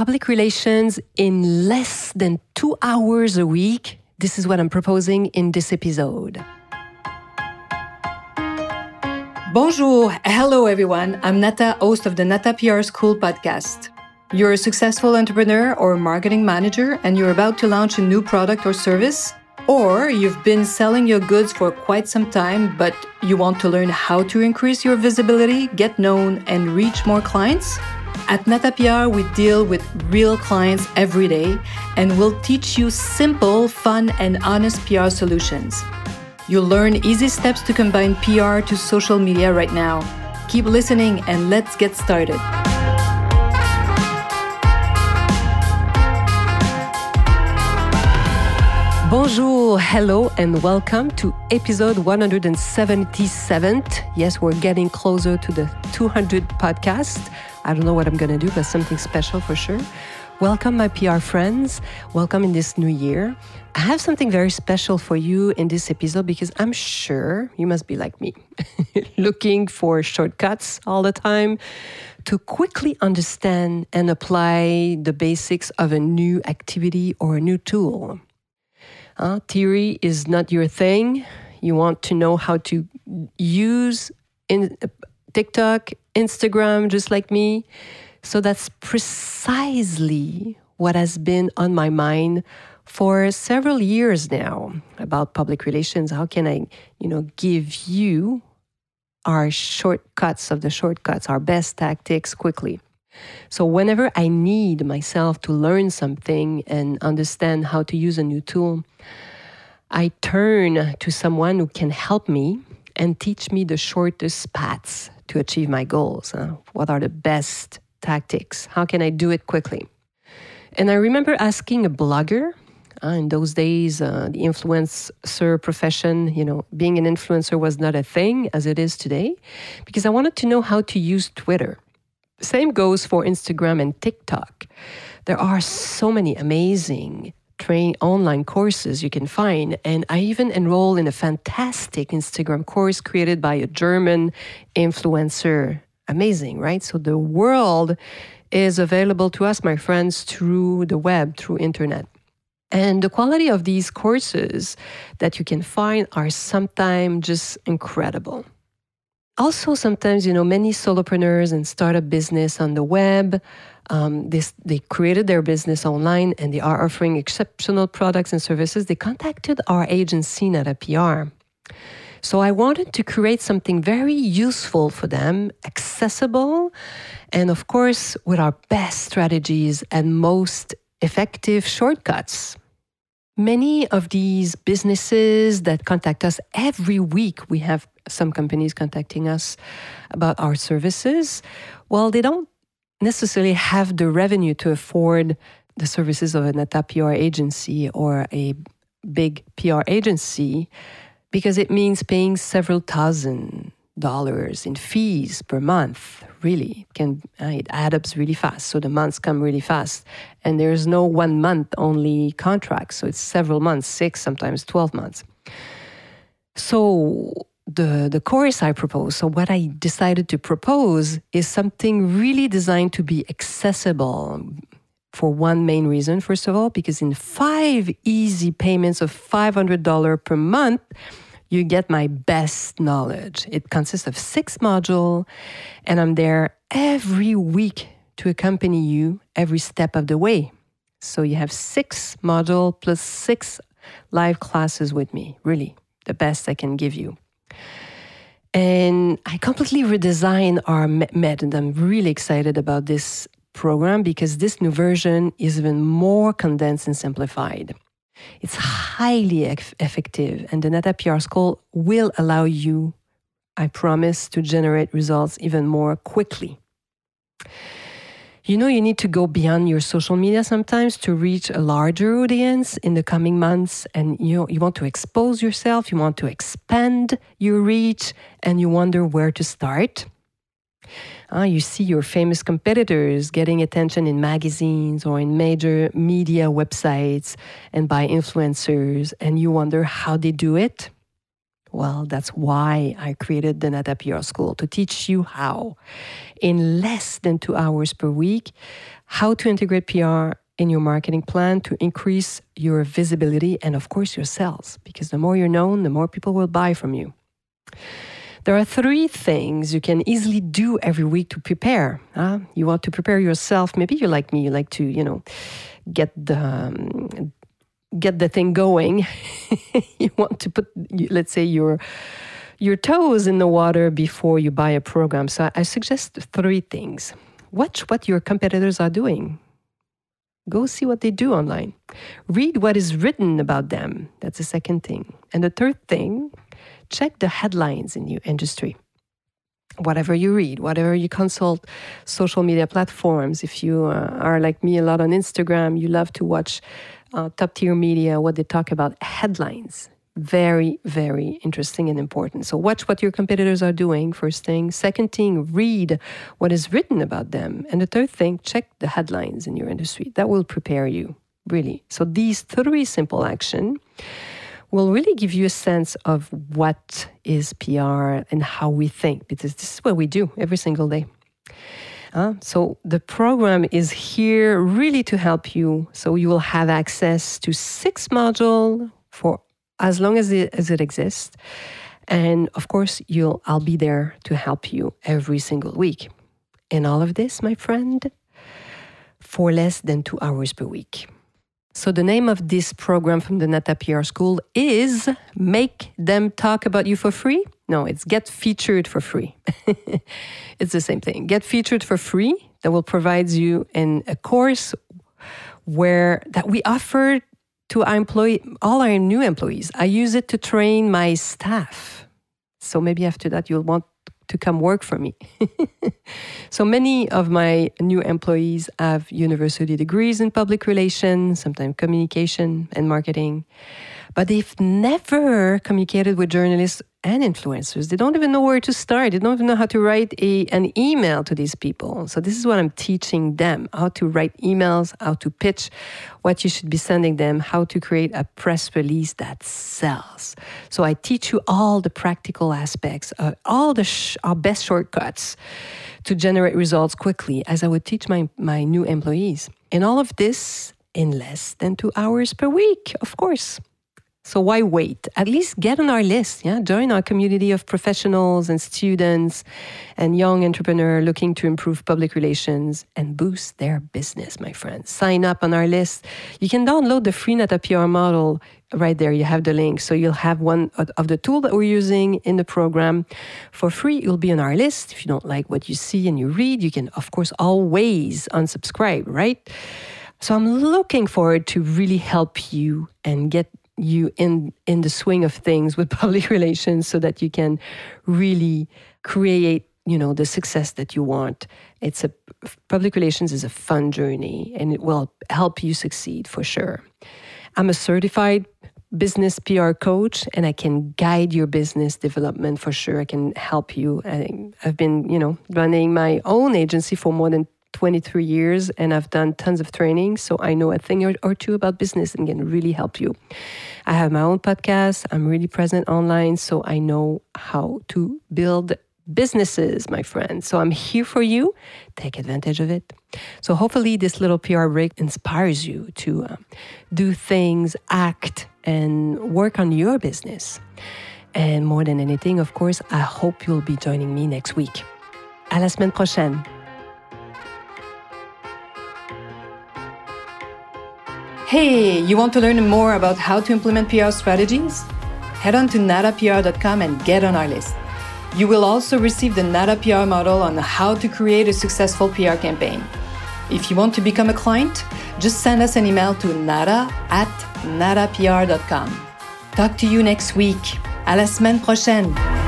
public relations in less than two hours a week. This is what I'm proposing in this episode. Bonjour. Hello, everyone. I'm Nata, host of the Nata PR School podcast. You're a successful entrepreneur or marketing manager and you're about to launch a new product or service? Or you've been selling your goods for quite some time, but you want to learn how to increase your visibility, get known, and reach more clients? At NataPR, we deal with real clients every day and we'll teach you simple, fun, and honest PR solutions. You'll learn easy steps to combine PR to social media right now. Keep listening and let's get started. Bonjour, hello, and welcome to episode 177. Yes, we're getting closer to the 200 podcast. I don't know what I'm going to do, but something special for sure. Welcome, my PR friends. Welcome in this new year. I have something very special for you in this episode because I'm sure you must be like me, looking for shortcuts all the time to quickly understand and apply the basics of a new activity or a new tool. Uh, theory is not your thing. You want to know how to use in TikTok, Instagram, just like me. So that's precisely what has been on my mind for several years now about public relations. How can I, you know, give you our shortcuts of the shortcuts, our best tactics quickly? So, whenever I need myself to learn something and understand how to use a new tool, I turn to someone who can help me and teach me the shortest paths to achieve my goals. Uh, what are the best tactics? How can I do it quickly? And I remember asking a blogger. Uh, in those days, uh, the influencer profession, you know, being an influencer was not a thing as it is today, because I wanted to know how to use Twitter. Same goes for Instagram and TikTok. There are so many amazing train online courses you can find. And I even enrolled in a fantastic Instagram course created by a German influencer. Amazing, right? So the world is available to us, my friends, through the web, through internet. And the quality of these courses that you can find are sometimes just incredible also sometimes you know many solopreneurs and startup business on the web um, this, they created their business online and they are offering exceptional products and services. They contacted our agency Nata PR so i wanted to create something very useful for them accessible and of course with our best strategies and most effective shortcuts. Many of these businesses that contact us every week, we have some companies contacting us about our services. Well, they don't necessarily have the revenue to afford the services of an Nata PR agency or a big PR agency because it means paying several thousand dollars in fees per month really. Can uh, it adds up really fast. So the months come really fast. And there's no one month only contract. So it's several months six sometimes 12 months. So the the course i propose so what i decided to propose is something really designed to be accessible for one main reason first of all because in five easy payments of $500 per month you get my best knowledge. It consists of six modules, and I'm there every week to accompany you every step of the way. So you have six module plus six live classes with me, really the best I can give you. And I completely redesigned our method. I'm really excited about this program because this new version is even more condensed and simplified. It's highly effective, and the Nata PR School will allow you, I promise, to generate results even more quickly. You know, you need to go beyond your social media sometimes to reach a larger audience in the coming months. And you know, you want to expose yourself, you want to expand your reach, and you wonder where to start. Uh, you see your famous competitors getting attention in magazines or in major media websites and by influencers, and you wonder how they do it. Well, that's why I created the Nata PR School to teach you how, in less than two hours per week, how to integrate PR in your marketing plan to increase your visibility and, of course, your sales. Because the more you're known, the more people will buy from you. There are three things you can easily do every week to prepare. Huh? You want to prepare yourself. Maybe you're like me, you like to, you know, get the um, get the thing going. you want to put, let's say, your your toes in the water before you buy a program. So I suggest three things. Watch what your competitors are doing. Go see what they do online. Read what is written about them. That's the second thing. And the third thing, check the headlines in your industry whatever you read, whatever you consult social media platforms. If you uh, are like me a lot on Instagram, you love to watch uh, top tier media, what they talk about, headlines. Very, very interesting and important. So, watch what your competitors are doing, first thing. Second thing, read what is written about them. And the third thing, check the headlines in your industry. That will prepare you, really. So, these three simple actions will really give you a sense of what is PR and how we think, because this is what we do every single day. Uh, so the program is here really to help you. So you will have access to six modules for as long as it, as it exists. And of course, you'll I'll be there to help you every single week. And all of this, my friend, for less than two hours per week. So, the name of this program from the Nata PR School is Make Them Talk About You for Free. No, it's Get Featured for Free. it's the same thing. Get Featured for Free that will provide you in a course where that we offer to our employee, all our new employees. I use it to train my staff. So maybe after that, you'll want to come work for me. so many of my new employees have university degrees in public relations, sometimes communication and marketing, but they've never communicated with journalists and influencers. They don't even know where to start. They don't even know how to write a, an email to these people. So, this is what I'm teaching them how to write emails, how to pitch what you should be sending them, how to create a press release that sells. So, I teach you all the practical aspects, of all the sh- our best shortcuts to generate results quickly, as I would teach my, my new employees. And all of this in less than two hours per week, of course. So why wait? At least get on our list. Yeah, join our community of professionals and students and young entrepreneurs looking to improve public relations and boost their business, my friends. Sign up on our list. You can download the free Nata PR model right there. You have the link, so you'll have one of the tool that we're using in the program for free. You'll be on our list. If you don't like what you see and you read, you can of course always unsubscribe. Right. So I'm looking forward to really help you and get you in in the swing of things with public relations so that you can really create you know the success that you want. It's a public relations is a fun journey and it will help you succeed for sure. I'm a certified business pr coach and i can guide your business development for sure. I can help you. I, i've been you know running my own agency for more than 23 years and I've done tons of training. So I know a thing or, or, two about business and can really help you. I have my own podcast. I'm really present online. So I know how to build businesses, my friends. So I'm here for you. Take advantage of it. So hopefully, this little PR break inspires you to uh, do things, act, and work on your business. And more than anything, of course, I hope you'll be joining me next week. À la semaine prochaine. Hey, you want to learn more about how to implement PR strategies? Head on to natapr.com and get on our list. You will also receive the Nata PR model on how to create a successful PR campaign. If you want to become a client, just send us an email to nata at natapr.com. Talk to you next week. À la semaine prochaine.